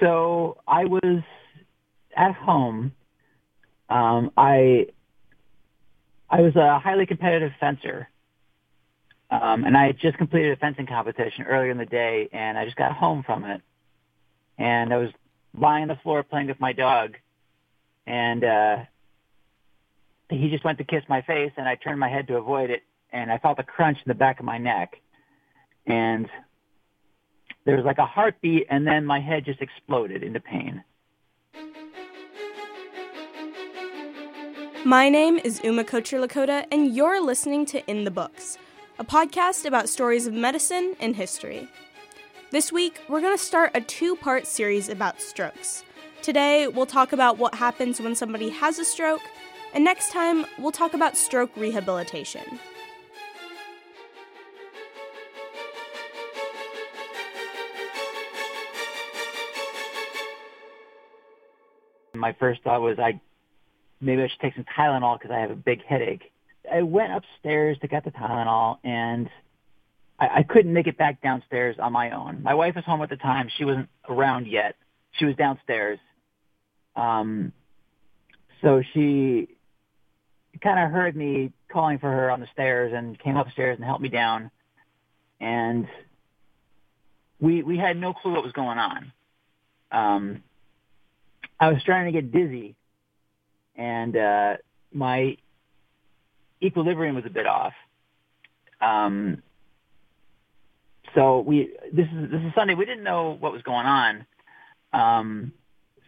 so I was at home. Um, I I was a highly competitive fencer, um, and I had just completed a fencing competition earlier in the day, and I just got home from it, and I was lying on the floor playing with my dog, and uh, he just went to kiss my face, and I turned my head to avoid it, and I felt a crunch in the back of my neck, and there was like a heartbeat, and then my head just exploded into pain. My name is Uma Kocher Lakota, and you're listening to In the Books, a podcast about stories of medicine and history. This week, we're going to start a two part series about strokes. Today, we'll talk about what happens when somebody has a stroke, and next time, we'll talk about stroke rehabilitation. My first thought was I maybe I should take some Tylenol because I have a big headache. I went upstairs to get the Tylenol and I, I couldn't make it back downstairs on my own. My wife was home at the time. She wasn't around yet. She was downstairs. Um, so she kind of heard me calling for her on the stairs and came upstairs and helped me down. And we we had no clue what was going on. Um, I was starting to get dizzy and uh, my equilibrium was a bit off. Um, so we this is this is Sunday. We didn't know what was going on, um,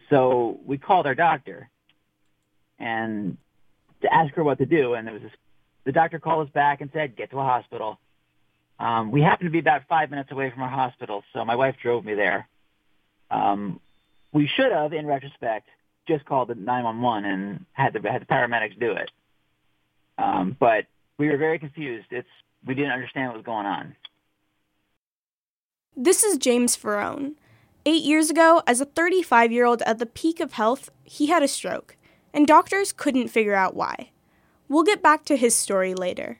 so we called our doctor and to ask her what to do. And it was this, the doctor called us back and said, "Get to a hospital." Um, we happened to be about five minutes away from our hospital, so my wife drove me there. Um, we should have, in retrospect, just called the 911 and had the had the paramedics do it. Um, but we were very confused. It's we didn't understand what was going on. This is James Ferrone. Eight years ago, as a 35 year old at the peak of health, he had a stroke, and doctors couldn't figure out why. We'll get back to his story later.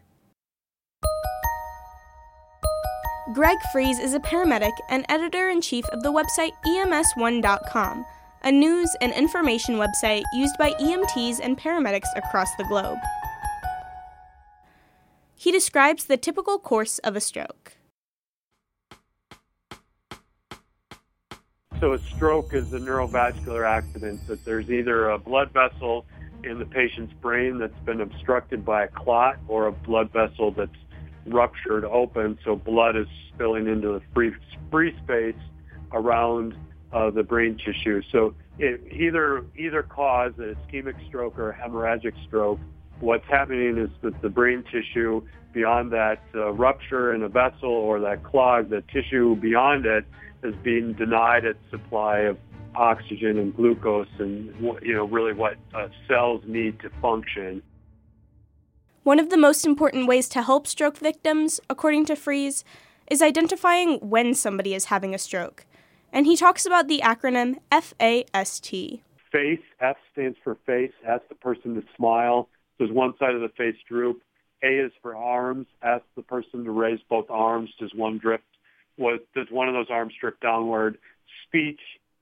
Greg Friese is a paramedic and editor in chief of the website EMS1.com a news and information website used by EMTs and paramedics across the globe. He describes the typical course of a stroke. So, a stroke is a neurovascular accident that there's either a blood vessel in the patient's brain that's been obstructed by a clot or a blood vessel that's ruptured open, so blood is spilling into the free, free space around uh, the brain tissue. So it, either either cause an ischemic stroke or a hemorrhagic stroke, what's happening is that the brain tissue beyond that uh, rupture in a vessel or that clog, the tissue beyond it is being denied its supply of oxygen and glucose and you know really what uh, cells need to function. One of the most important ways to help stroke victims, according to Friese, is identifying when somebody is having a stroke and he talks about the acronym FAST. FACE, F stands for face, ask the person to smile. Does one side of the face droop? A is for arms, ask the person to raise both arms. Does one drift? What, does one of those arms drift downward? Speech,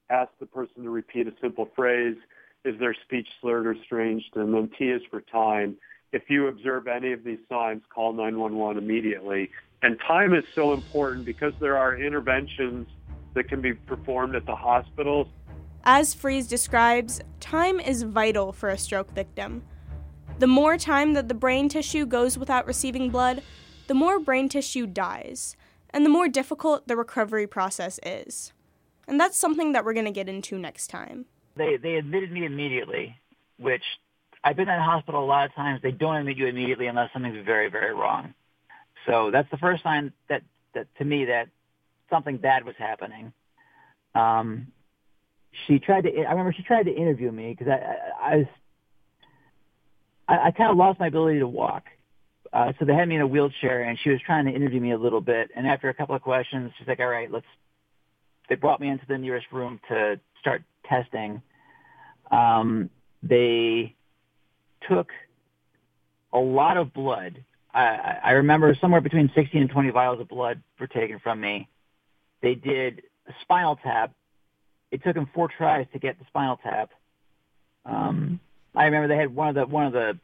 ask the person to repeat a simple phrase. Is their speech slurred or strange? And then T is for time. If you observe any of these signs, call 911 immediately. And time is so important because there are interventions that can be performed at the hospital. As Friese describes, time is vital for a stroke victim. The more time that the brain tissue goes without receiving blood, the more brain tissue dies, and the more difficult the recovery process is. And that's something that we're going to get into next time. They, they admitted me immediately, which I've been in the hospital a lot of times. They don't admit you immediately unless something's very, very wrong. So that's the first sign that, that to me that something bad was happening. Um, she tried to. I remember she tried to interview me because I, I, I was. I, I kind of lost my ability to walk. Uh, so they had me in a wheelchair, and she was trying to interview me a little bit. And after a couple of questions, she's like, "All right, let's." They brought me into the nearest room to start testing. Um, they took a lot of blood. I, I remember somewhere between 16 and 20 vials of blood were taken from me. They did a spinal tap it took him four tries to get the spinal tap. Um, I remember they had one of the one of the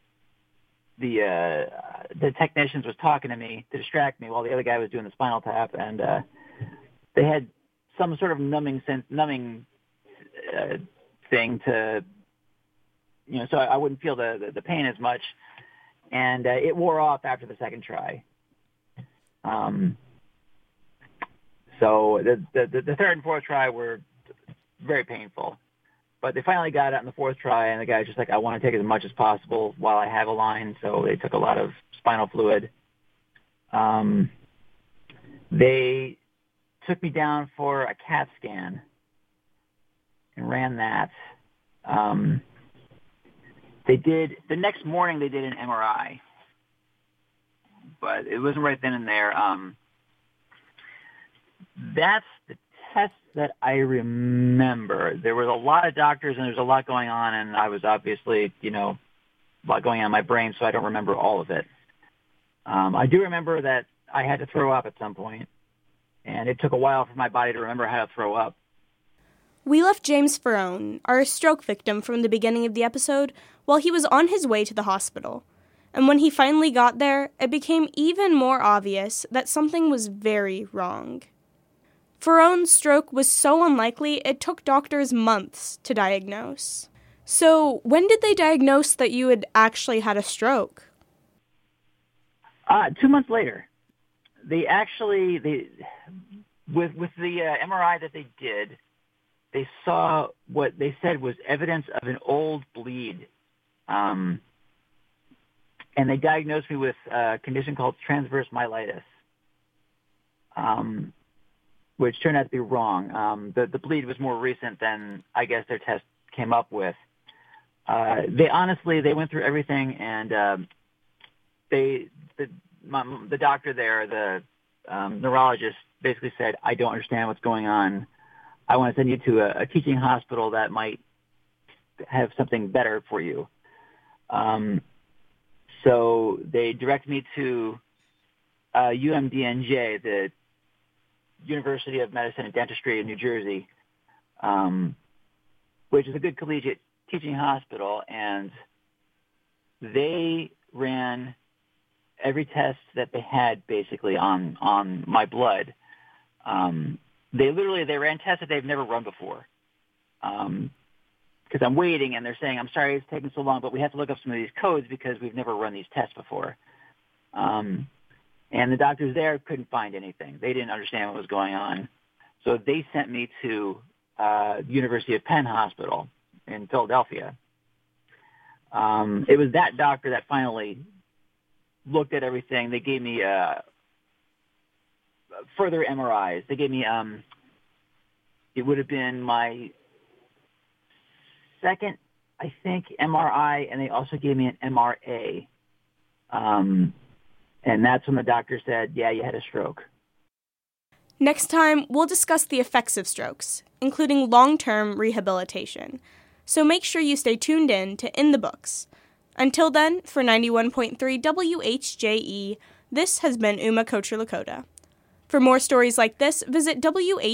the uh, the technicians was talking to me to distract me while the other guy was doing the spinal tap, and uh, they had some sort of numbing sense, numbing uh, thing to, you know, so I wouldn't feel the the, the pain as much, and uh, it wore off after the second try. Um, so the, the the third and fourth try were very painful. But they finally got it on the fourth try, and the guy's just like, I want to take as much as possible while I have a line. So they took a lot of spinal fluid. Um, they took me down for a CAT scan and ran that. Um, they did the next morning. They did an MRI, but it wasn't right then and there. Um, that's the test that I remember. There was a lot of doctors and there was a lot going on, and I was obviously, you know, a lot going on in my brain, so I don't remember all of it. Um, I do remember that I had to throw up at some point, and it took a while for my body to remember how to throw up. We left James Ferrone, our stroke victim from the beginning of the episode, while he was on his way to the hospital. And when he finally got there, it became even more obvious that something was very wrong. Ferrone's stroke was so unlikely it took doctors months to diagnose. So, when did they diagnose that you had actually had a stroke? Uh, two months later. They actually, they, with, with the uh, MRI that they did, they saw what they said was evidence of an old bleed. Um, and they diagnosed me with a condition called transverse myelitis. Um, which turned out to be wrong. Um, the, the bleed was more recent than I guess their test came up with. Uh, they honestly, they went through everything and um, they, the, my, the doctor there, the um, neurologist basically said, I don't understand what's going on. I want to send you to a, a teaching hospital that might have something better for you. Um, so they directed me to uh, UMDNJ, the University of Medicine and Dentistry in New Jersey, um, which is a good collegiate teaching hospital, and they ran every test that they had basically on on my blood. Um, they literally they ran tests that they've never run before. Um, because I'm waiting and they're saying, I'm sorry it's taking so long, but we have to look up some of these codes because we've never run these tests before. Um, and the doctors there couldn't find anything. They didn't understand what was going on. So they sent me to uh, University of Penn Hospital in Philadelphia. Um, it was that doctor that finally looked at everything. They gave me uh, further MRIs. They gave me, um, it would have been my second, I think, MRI, and they also gave me an MRA. Um, and that's when the doctor said, yeah, you had a stroke. Next time, we'll discuss the effects of strokes, including long term rehabilitation. So make sure you stay tuned in to In the Books. Until then, for 91.3 WHJE, this has been Uma Kocher Lakota. For more stories like this, visit WHJE.com.